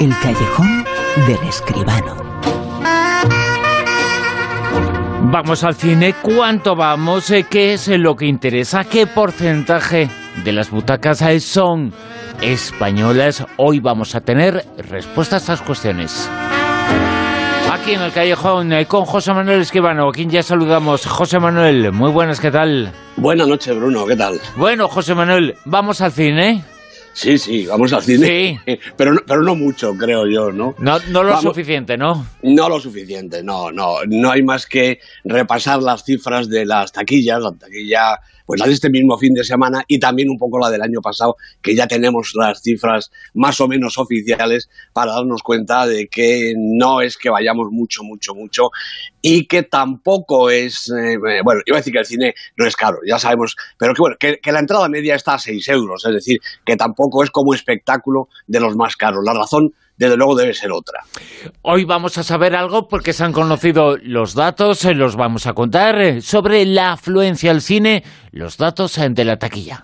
El callejón del escribano. Vamos al cine, ¿cuánto vamos? Eh, ¿Qué es lo que interesa? ¿Qué porcentaje de las butacas son españolas? Hoy vamos a tener respuestas a estas cuestiones. Aquí en el callejón eh, con José Manuel Escribano, a quien ya saludamos. José Manuel, muy buenas, ¿qué tal? Buenas noches, Bruno, ¿qué tal? Bueno, José Manuel, vamos al cine. Sí, sí, vamos al cine. Sí. Pero, no, pero no mucho, creo yo, ¿no? No, no lo suficiente, ¿no? No lo suficiente, no, no. No hay más que repasar las cifras de las taquillas, la taquilla pues la de este mismo fin de semana y también un poco la del año pasado, que ya tenemos las cifras más o menos oficiales para darnos cuenta de que no es que vayamos mucho, mucho, mucho y que tampoco es, eh, bueno, iba a decir que el cine no es caro, ya sabemos, pero que bueno, que, que la entrada media está a 6 euros, es decir, que tampoco es como espectáculo de los más caros. La razón desde luego debe ser otra. Hoy vamos a saber algo porque se han conocido los datos, eh, los vamos a contar eh, sobre la afluencia al cine, los datos eh, de la taquilla.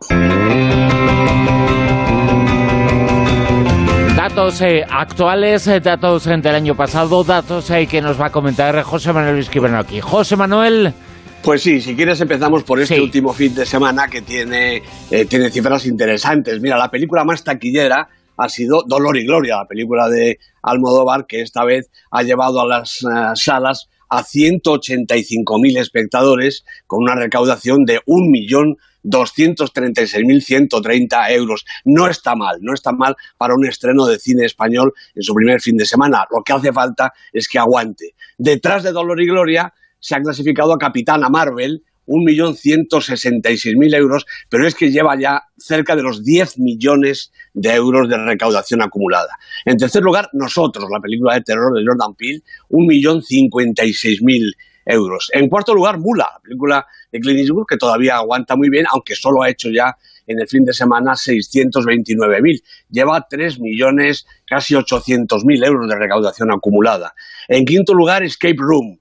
Datos actuales, datos del año pasado, datos que nos va a comentar José Manuel Esquivano aquí. José Manuel. Pues sí, si quieres empezamos por este último fin de semana que tiene, tiene cifras interesantes. Mira, la película más taquillera ha sido Dolor y Gloria, la película de Almodóvar, que esta vez ha llevado a las eh, salas a 185.000 espectadores con una recaudación de 1.236.130 euros. No está mal, no está mal para un estreno de cine español en su primer fin de semana. Lo que hace falta es que aguante. Detrás de Dolor y Gloria se ha clasificado a Capitana Marvel, 1.166.000 euros, pero es que lleva ya cerca de los 10 millones de euros de recaudación acumulada. En tercer lugar, nosotros, la película de terror de Jordan Peele, 1.056.000 euros. En cuarto lugar, Mula, la película de Clint Eastwood, que todavía aguanta muy bien, aunque solo ha hecho ya en el fin de semana 629.000. Lleva 3 millones, casi 800.000 euros de recaudación acumulada. En quinto lugar, Escape Room,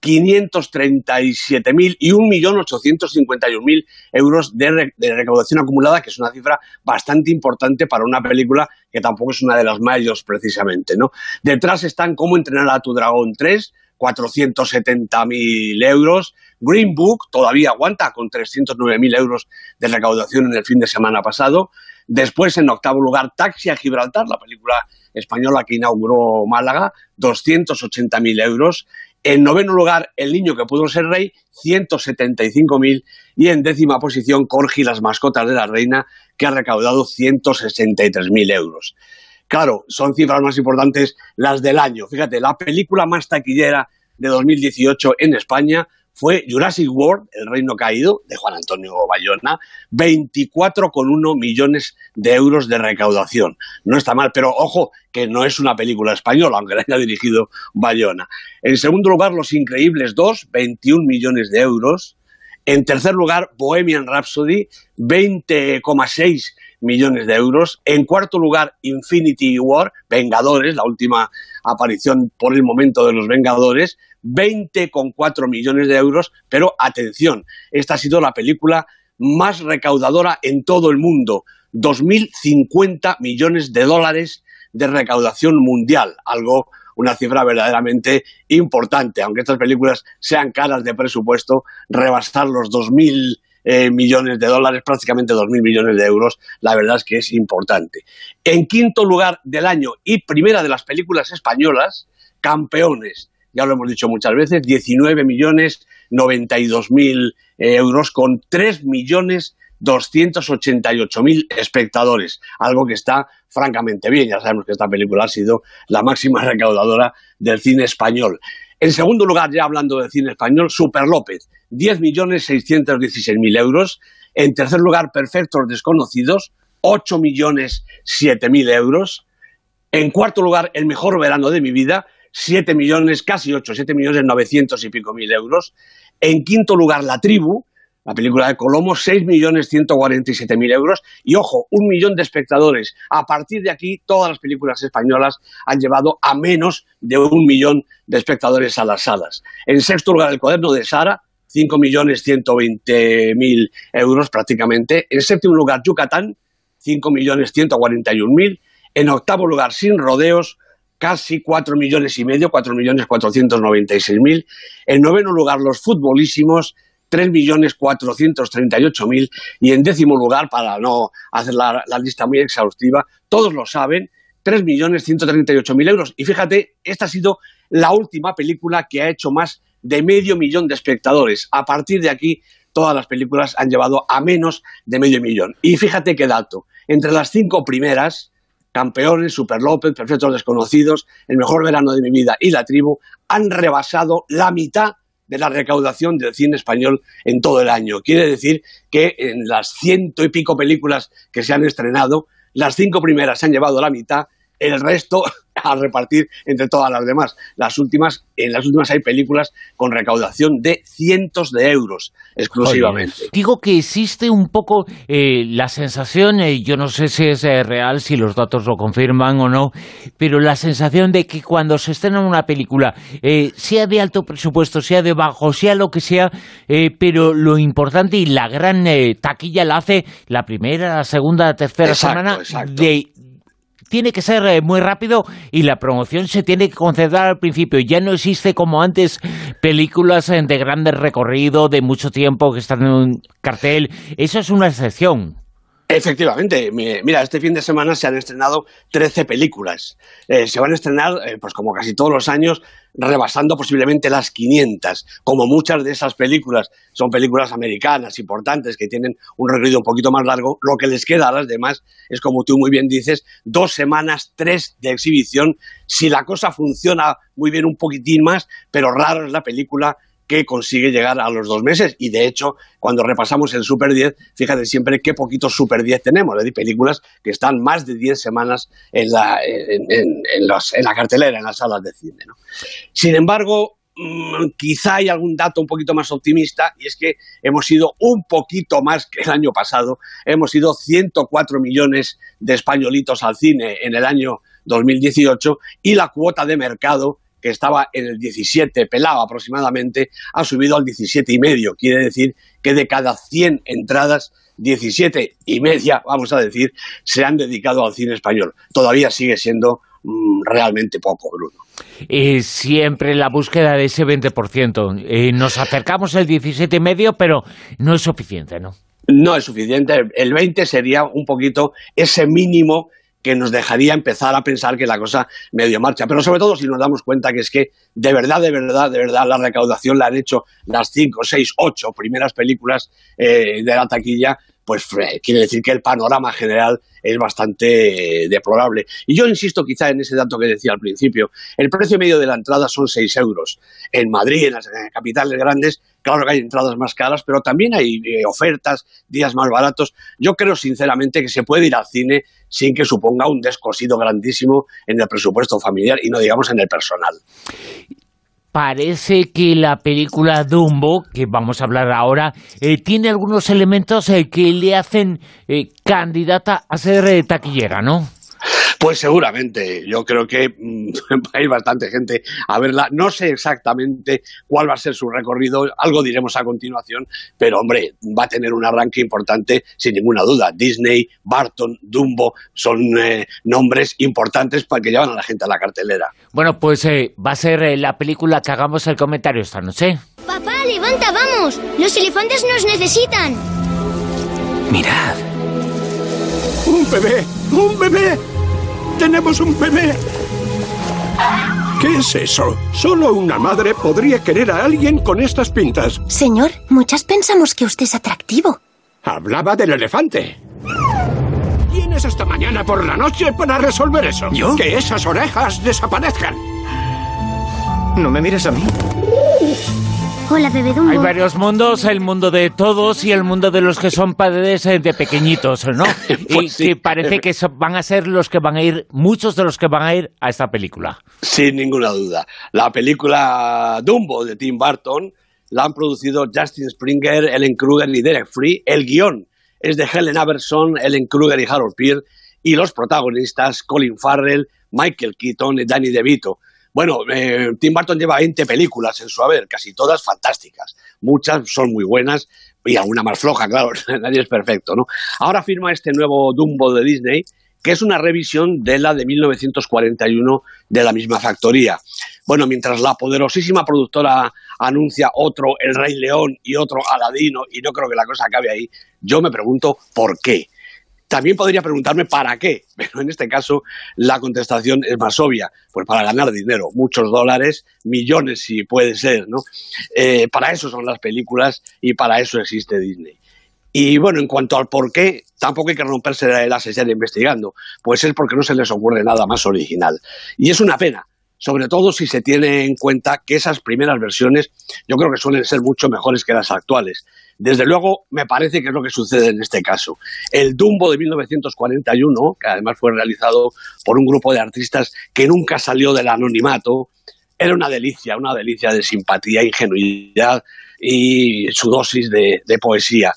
537.000 y 1.851.000 euros de, de, recaudación acumulada, que es una cifra bastante importante para una película que tampoco es una de las mayores precisamente. ¿no? Detrás están Cómo entrenar a tu dragón 3, 470.000 euros. Green Book todavía aguanta con 309.000 euros de recaudación en el fin de semana pasado. Después, en octavo lugar, Taxi a Gibraltar, la película española que inauguró Málaga, 280.000 euros. En noveno lugar, El niño que pudo ser rey, 175.000. Y en décima posición, Corgi, las mascotas de la reina, que ha recaudado 163.000 euros. Claro, son cifras más importantes las del año. Fíjate, la película más taquillera de 2018 en España fue Jurassic World, El Reino Caído, de Juan Antonio Bayona, 24,1 millones de euros de recaudación. No está mal, pero ojo, que no es una película española, aunque la haya dirigido Bayona. En segundo lugar, Los Increíbles 2, 21 millones de euros. En tercer lugar, Bohemian Rhapsody, 20,6 millones de euros. En cuarto lugar, Infinity War, Vengadores, la última aparición por el momento de los Vengadores, 20,4 millones de euros, pero atención, esta ha sido la película más recaudadora en todo el mundo, 2.050 millones de dólares de recaudación mundial, algo una cifra verdaderamente importante, aunque estas películas sean caras de presupuesto, rebasar los 2.000 eh, millones de dólares, prácticamente 2.000 millones de euros, la verdad es que es importante. En quinto lugar del año y primera de las películas españolas, Campeones, ya lo hemos dicho muchas veces, 19 millones 92 mil eh, euros con 3 millones 288 mil espectadores, algo que está francamente bien. Ya sabemos que esta película ha sido la máxima recaudadora del cine español. En segundo lugar, ya hablando del cine español, Super López, 10 millones 616 mil euros. En tercer lugar, Perfectos Desconocidos, 8 millones 7 mil euros. En cuarto lugar, El Mejor Verano de mi Vida, 7 millones, casi 8, 7 millones 900 y pico mil euros. En quinto lugar, La Tribu, la película de Colomo, 6 millones 147 mil euros. Y ojo, un millón de espectadores. A partir de aquí, todas las películas españolas han llevado a menos de un millón de espectadores a las salas. En sexto lugar, El Cuaderno de Sara, 5 millones 120 mil euros prácticamente. En séptimo lugar, Yucatán, 5 millones 141 mil. En octavo lugar, Sin Rodeos, casi 4 millones y medio, 4 millones 496 mil. En noveno lugar, Los Futbolísimos, 3 millones 438 mil. Y en décimo lugar, para no hacer la, lista muy exhaustiva, todos lo saben, 3 millones 138 mil euros. Y fíjate, esta ha sido la última película que ha hecho más de medio millón de espectadores. A partir de aquí, todas las películas han llevado a menos de medio millón. Y fíjate qué dato, entre las cinco primeras, Campeones, Super López, Perfectos Desconocidos, El Mejor Verano de mi Vida y La Tribu, han rebasado la mitad de la recaudación del cine español en todo el año. Quiere decir que en las ciento y pico películas que se han estrenado, las cinco primeras se han llevado la mitad, el resto a repartir entre todas las demás. Las últimas, en las últimas hay películas con recaudación de cientos de euros exclusivamente. digo que existe un poco eh, la sensación, eh, yo no sé si es eh, real, si los datos lo confirman o no, pero la sensación de que cuando se estrena una película, sea de alto presupuesto, sea de bajo, sea lo que sea, pero lo importante y la gran taquilla la hace la primera, la segunda, la tercera semana de tiene que ser eh, muy rápido y la promoción se tiene que concentrar al principio. Ya no existe como antes películas eh, de grandes recorrido, de mucho tiempo que están en un cartel. Eso es una excepción. Efectivamente, mira, este fin de semana se han estrenado 13 películas. Eh, se van a estrenar, pues como casi todos los años, rebasando posiblemente las 500. Como muchas de esas películas son películas americanas importantes que tienen un recorrido un poquito más largo, lo que les queda a las demás es, como tú muy bien dices, dos semanas, tres de exhibición. Si la cosa funciona muy bien un poquitín más, pero raro es la película que consigue llegar a los dos meses. Y de hecho, cuando repasamos el Super 10, fíjate siempre qué poquitos Super 10 tenemos, es decir, películas que están más de 10 semanas en la, en, la cartelera, en las salas de cine. Sin embargo, mm, quizá hay algún dato un poquito más optimista y es que hemos ido un poquito más que el año pasado. Hemos ido 104 millones de españolitos al cine en el año 2018 y la cuota de mercado que estaba en el 17 pelado aproximadamente, ha subido al 17 y medio. Quiere decir que de cada 100 entradas, 17 y media, vamos a decir, se han dedicado al cine español. Todavía sigue siendo mm, realmente poco, Bruno. Y siempre la búsqueda de ese 20%. Eh, nos acercamos al 17 y medio, pero no es suficiente, ¿no? No es suficiente. El 20 sería un poquito ese mínimo que nos dejaría empezar a pensar que la cosa medio marcha. Pero sobre todo si nos damos cuenta que es que de verdad, de verdad, de verdad la recaudación la han hecho las cinco, seis, ocho primeras películas eh, de la taquilla, pues eh, quiere decir que el panorama general es bastante eh, deplorable. Y yo insisto quizá en ese dato que decía al principio. El precio medio de la entrada son seis euros. En Madrid, en las capitales grandes, Claro que hay entradas más caras, pero también hay eh, ofertas, días más baratos. Yo creo sinceramente que se puede ir al cine sin que suponga un descosido grandísimo en el presupuesto familiar y no digamos en el personal. Parece que la película Dumbo, que vamos a hablar ahora, eh, tiene algunos elementos eh, que le hacen candidata a ser taquillera, ¿no? Pues seguramente, yo creo que mm, hay bastante gente a verla. No sé exactamente cuál va a ser su recorrido, algo diremos a continuación, pero hombre, va a tener un arranque importante sin ninguna duda. Disney, Barton, Dumbo son eh, nombres importantes para que llevan a la gente a la cartelera. Bueno, pues eh, va a ser eh, la película que hagamos el comentario esta noche. Papá, levanta, vamos. Los elefantes nos necesitan. Mirad. Un bebé, un bebé tenemos un bebé. ¿Qué es eso? Solo una madre podría querer a alguien con estas pintas. Señor, muchas pensamos que usted es atractivo. Hablaba del elefante. ¿Vienes esta mañana por la noche para resolver eso? ¿Yo? Que esas orejas desaparezcan. No me mires a mí. Hola. Hay varios mundos, el mundo de todos y el mundo de los que son padres eh, de pequeñitos, ¿no? Pues y que parece que van a ser los que van a ir, muchos de los que van a ir a esta película. Sin ninguna duda. La película Dumbo de Tim Burton la han producido Justin Springer, Ellen Kruger y Derek Free. El guion es de Helen Aberson, Ellen Kruger y Harold Peer. Y los protagonistas, Colin Farrell, Michael Keaton y Danny DeVito. Bueno, eh, Tim Burton lleva 20 películas en su haber, casi todas fantásticas. Muchas son muy buenas y alguna más floja, claro, nadie es perfecto, ¿no? Ahora firma este nuevo Dumbo de Disney que es una revisión de la de 1941 de la misma factoría. Bueno, mientras la poderosísima productora anuncia otro El Rey León y otro Aladino, y no creo que la cosa acabe ahí, yo me pregunto por qué. También podría preguntarme para qué, pero en este caso la contestación es más obvia, pues para ganar dinero, muchos dólares, millones si puede ser, ¿no? Eh, para eso son las películas y para eso existe Disney. Y bueno, en cuanto al por qué, tampoco hay que romperse la sesión investigando, pues es porque no se les ocurre nada más original. Y es una pena, sobre todo si se tiene en cuenta que esas primeras versiones yo creo que suelen ser mucho mejores que las actuales. Desde luego, me parece que es lo que sucede en este caso. El Dumbo de 1941, que además fue realizado por un grupo de artistas que nunca salió del anonimato, era una delicia, una delicia de simpatía, ingenuidad y su dosis de, poesía.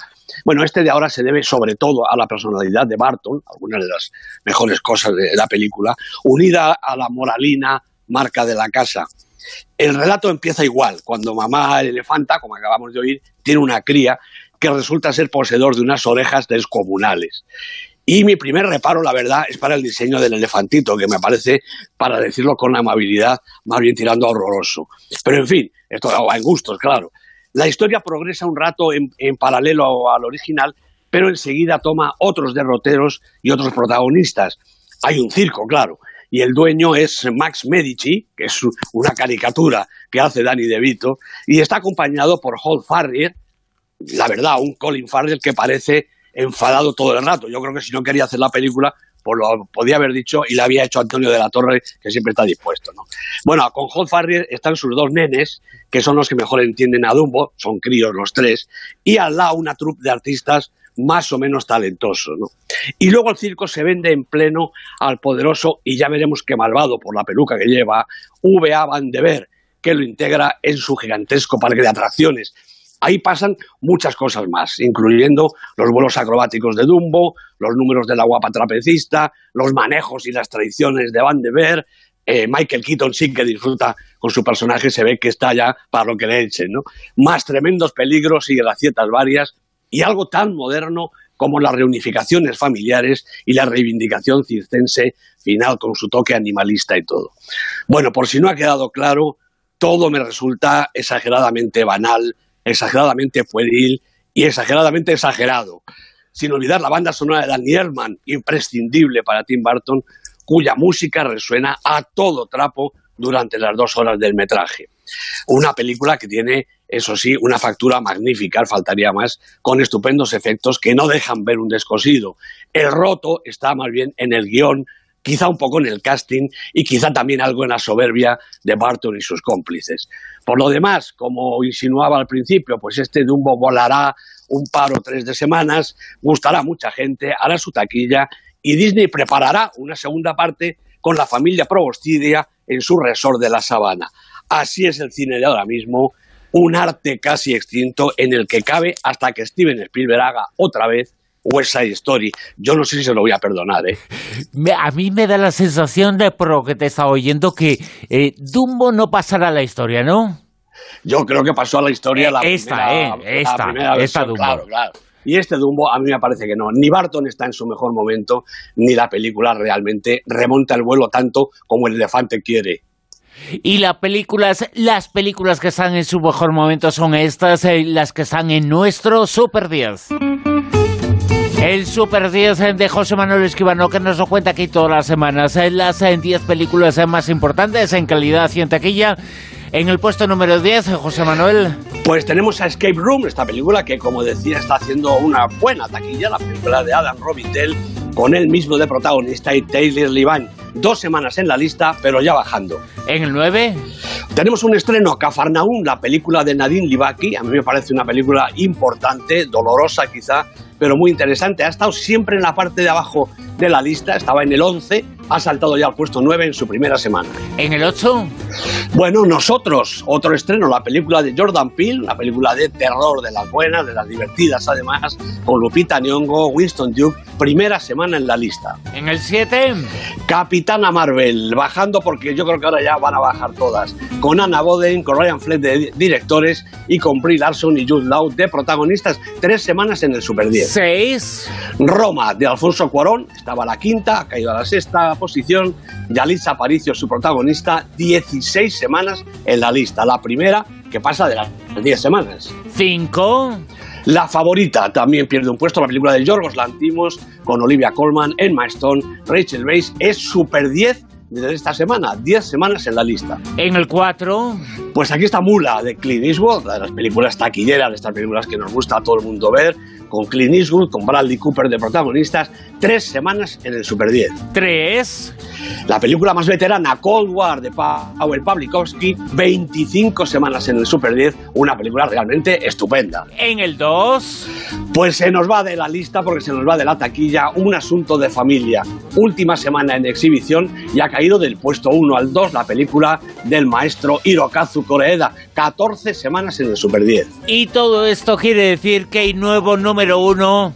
Bueno, este de ahora se debe sobre todo a la personalidad de Barton, algunas de las mejores cosas de la película, unida a la moralina marca de la casa. El relato empieza igual, cuando mamá elefanta, como acabamos de oír, tiene una cría que resulta ser poseedor de unas orejas descomunales. Y mi primer reparo, la verdad, es para el diseño del elefantito, que me parece, para decirlo con amabilidad, más bien tirando a horroroso. Pero en fin, esto en gustos, claro. La historia progresa un rato en, en paralelo al original, pero enseguida toma otros derroteros y otros protagonistas. Hay un circo, claro, y el dueño es Max Medici, que es una caricatura que hace Danny DeVito, y está acompañado por Hall Farrier, la verdad, un Colin Farrier que parece enfadado todo el rato. Yo creo que si no quería hacer la película, pues lo podía haber dicho y le había hecho Antonio de la Torre, que siempre está dispuesto. ¿no? Bueno, con Hall Farrier están sus dos nenes, que son los que mejor entienden a Dumbo, son críos los tres, y al lado una troupe de artistas más o menos talentoso. ¿no? Y luego el circo se vende en pleno al poderoso, y ya veremos qué malvado por la peluca que lleva, V.A. Van de Ver, que lo integra en su gigantesco parque de atracciones. Ahí pasan muchas cosas más, incluyendo los vuelos acrobáticos de Dumbo, los números de la guapa trapecista, los manejos y las tradiciones de Van de Ver. Eh, Michael Keaton sí que disfruta con su personaje, se ve que está ya para lo que le echen, ¿no? Más tremendos peligros y gracietas varias y algo tan moderno como las reunificaciones familiares y la reivindicación circense final con su toque animalista y todo. Bueno, por si no ha quedado claro, todo me resulta exageradamente banal, exageradamente pueril y exageradamente exagerado. Sin olvidar la banda sonora de Danny Elfman, imprescindible para Tim Burton, cuya música resuena a todo trapo durante las dos horas del metraje. Una película que tiene eso sí, una factura magnífica, faltaría más, con estupendos efectos que no dejan ver un descosido. El roto está más bien en el guion, quizá un poco en el casting y quizá también algo en la soberbia de Barton y sus cómplices. Por lo demás, como insinuaba al principio, pues este Dumbo volará un par o tres de semanas, gustará a mucha gente, hará su taquilla y Disney preparará una segunda parte con la familia Probostidia en su resort de la sabana. Así es el cine de ahora mismo un arte casi extinto en el que cabe hasta que Steven Spielberg haga otra vez West Side Story. Yo no sé si se lo voy a perdonar, ¿eh? A mí me da la sensación de, por lo que te estaba oyendo, que eh, Dumbo no pasará a la historia, ¿no? Yo creo que pasó a la historia la esta, primera, eh, esta, primera esta versión, Dumbo. Claro, claro. Y este Dumbo a mí me parece que no. Ni Barton está en su mejor momento, ni la película realmente remonta el vuelo tanto como el elefante quiere. Y las películas, las películas que están en su mejor momento son estas, eh, las que están en nuestro Super 10. El Super 10 de José Manuel Esquivano que nos lo cuenta aquí todas las semanas. eh, Las eh, 10 películas eh, más importantes en calidad y en taquilla. En el puesto número 10, eh, José Manuel. Pues tenemos a Escape Room, esta película que, como decía, está haciendo una buena taquilla, la película de Adam Robitel, con él mismo de protagonista y Taylor Levan. Dos semanas en la lista, pero ya bajando. En el 9, Tenemos un estreno, Cafarnaum, la película de Nadine Livaki. A mí me parece una película importante, dolorosa quizá, pero muy interesante. Ha estado siempre en la parte de abajo de la lista, estaba en el 11, ha saltado ya al puesto 9 en su primera semana. ¿En el 8? Bueno, nosotros, otro estreno, la película de Jordan Peele, una película de terror, de las buenas, de las divertidas además, con Lupita Nyong'o, Winston Duke, primera semana en la lista. ¿En el 7? Capitana Marvel, bajando porque yo creo que ahora ya van a bajar todas, con Anna Boden, con Ryan Fleck de directores y con Brie Larson y Jude Law de protagonistas, tres semanas en el Super 10. 6. Roma, de Alfonso Cuarón, estaba a la quinta, ha caído a la sexta posición. Yalitza Aparicio, su protagonista, 16 semanas en la lista. La primera que pasa de las 10 semanas. 5. La favorita también pierde un puesto, la película de Yorgos Lantimos, con Olivia Colman, Emma Stone, Rachel Weisz, es Super 10 de esta semana, 10 semanas en la lista. ¿En el 4? Pues aquí está Mula de Clint Eastwood, de las películas taquilleras, de estas películas que nos gusta a todo el mundo ver, con Clint Eastwood, con Bradley Cooper de protagonistas, tres semanas en el Super 10. 3. La película más veterana, Cold War, de Paweł Pawlikowski, 25 semanas en el Super 10, una película realmente estupenda. ¿En el 2? Pues se nos va de la lista porque se nos va de la taquilla un asunto de familia. Última semana en exhibición y ha caído del puesto 1 al 2 la película del maestro Hirokazu Koreeda. 14 semanas en el Super 10. Y todo esto quiere decir que hay nuevo número 1.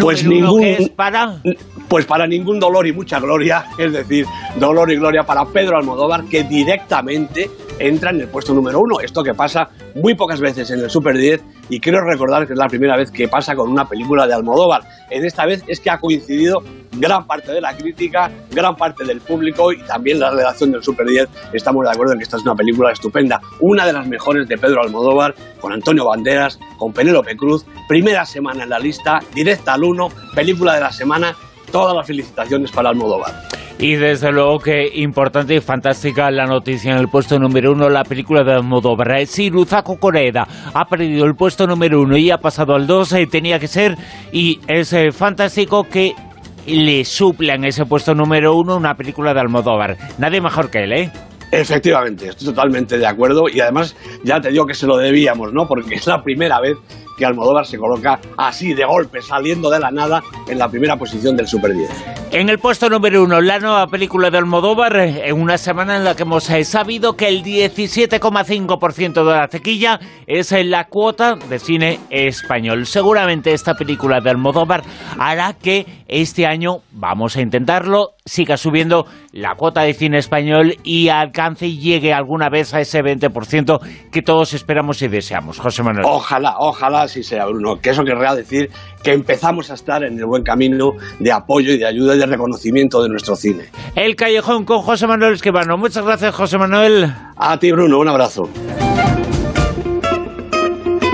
Pues número uno ningún- que es para... Pues para ningún dolor y mucha gloria, es decir, dolor y gloria para Pedro Almodóvar, que directamente entra en el puesto número uno. Esto que pasa muy pocas veces en el Super 10 y quiero recordar que es la primera vez que pasa con una película de Almodóvar. En esta vez es que ha coincidido gran parte de la crítica, gran parte del público y también la redacción del Super 10. Estamos de acuerdo en que esta es una película estupenda, una de las mejores de Pedro Almodóvar, con Antonio Banderas, con Penélope Cruz, primera semana en la lista, directa al 1, película de la semana, todas las felicitaciones para Almodóvar. Y desde luego que importante y fantástica la noticia en el puesto número uno, la película de Almodóvar. Si Luzako Koreeda ha perdido el puesto número uno y ha pasado al dos, eh, tenía que ser, y es eh, fantástico que le suplan ese puesto número uno una película de Almodóvar. Nadie mejor que él, ¿eh? Efectivamente, estoy totalmente de acuerdo y además ya te digo que se lo debíamos, ¿no? Porque es la primera vez que Almodóvar se coloca así de golpe, saliendo de la nada en la primera posición del Super 10. En el puesto número uno, la nueva película de Almodóvar, eh, en una semana en la que hemos eh, sabido que el 17,5% de la taquilla es eh, la cuota de cine español. Seguramente esta película de Almodóvar hará que este año, vamos a intentarlo, siga subiendo la cuota de cine español y alcance y llegue alguna vez a ese 20% que todos esperamos y deseamos. José Manuel. Ojalá, ojalá así sea, Bruno. Que eso querrá decir que empezamos a estar en el buen camino de apoyo y de ayuda y de reconocimiento de nuestro cine. El Callejón con José Manuel Esquivano. Muchas gracias, José Manuel. A ti, Bruno, un abrazo.